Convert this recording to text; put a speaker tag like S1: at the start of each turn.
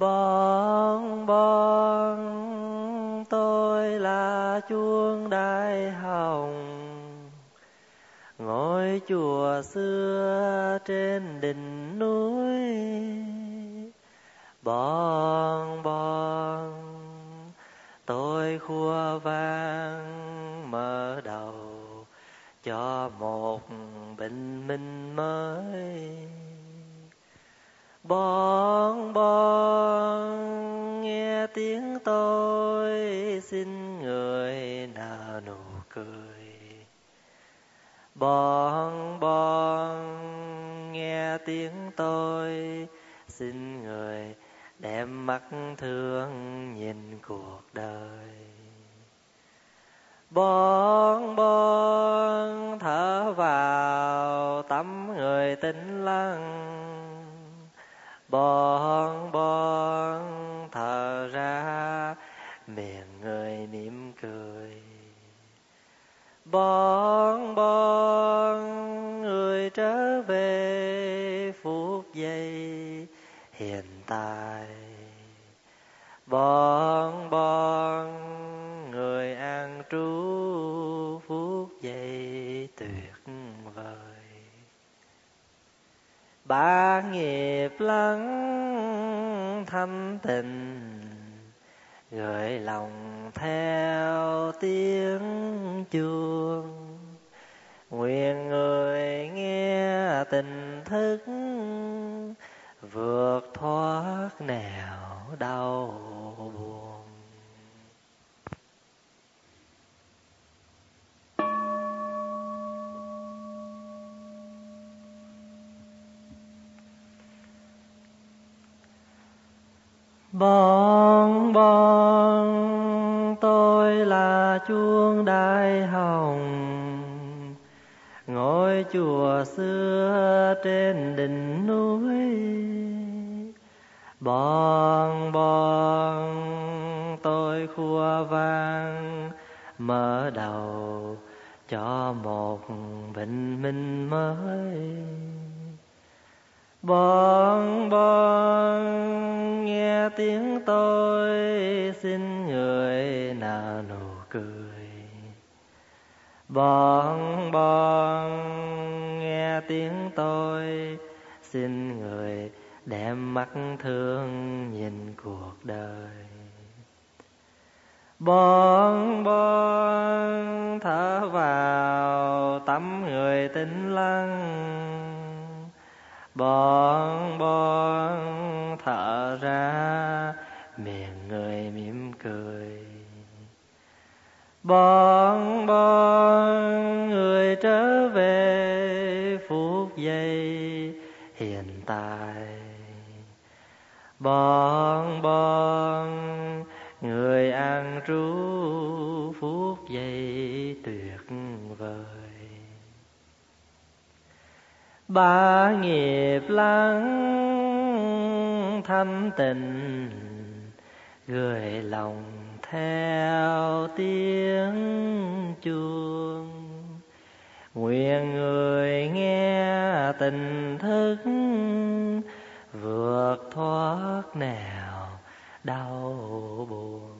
S1: Bon bon tôi là chuông đại hồng. Ngôi chùa xưa trên đỉnh núi. Bon bon tôi khua vang mở đầu cho một bình minh mới. Bon bon bon bon nghe tiếng tôi. Xin người đem mắt thương nhìn cuộc đời. Bon bon thở vào tắm người tĩnh lặng. Bon bon thở ra miệng người mỉm cười. Bon bon trở về phút giây hiện tại. Bon bon người an trú phút giây tuyệt vời. Ba nghiệp lắng thanh tịnh gợi lòng theo tiếng chuông. Nguyện người nghe tình thức, vượt thoát nẻo đau buồn. Bon bon tôi là chuông đại hồng ngôi chùa xưa trên đỉnh núi. Bon bon tôi khua vang, mở đầu cho một bình minh mới. Bon bon nghe tiếng tôi xin người nào nụ cười bon bon nghe tiếng tôi. Xin người đem mắt thương nhìn cuộc đời. Bon bon thở vào tắm người tĩnh lặng bon bon thở ra miệng người mỉm cười. Bon bon trở về phút giây hiện tại. Bon bon người ăn trú phút giây tuyệt vời. Ba nghiệp lắng thanh tịnh gửi lòng theo tiếng chuông nguyện người nghe tình thức vượt thoát nào đau buồn.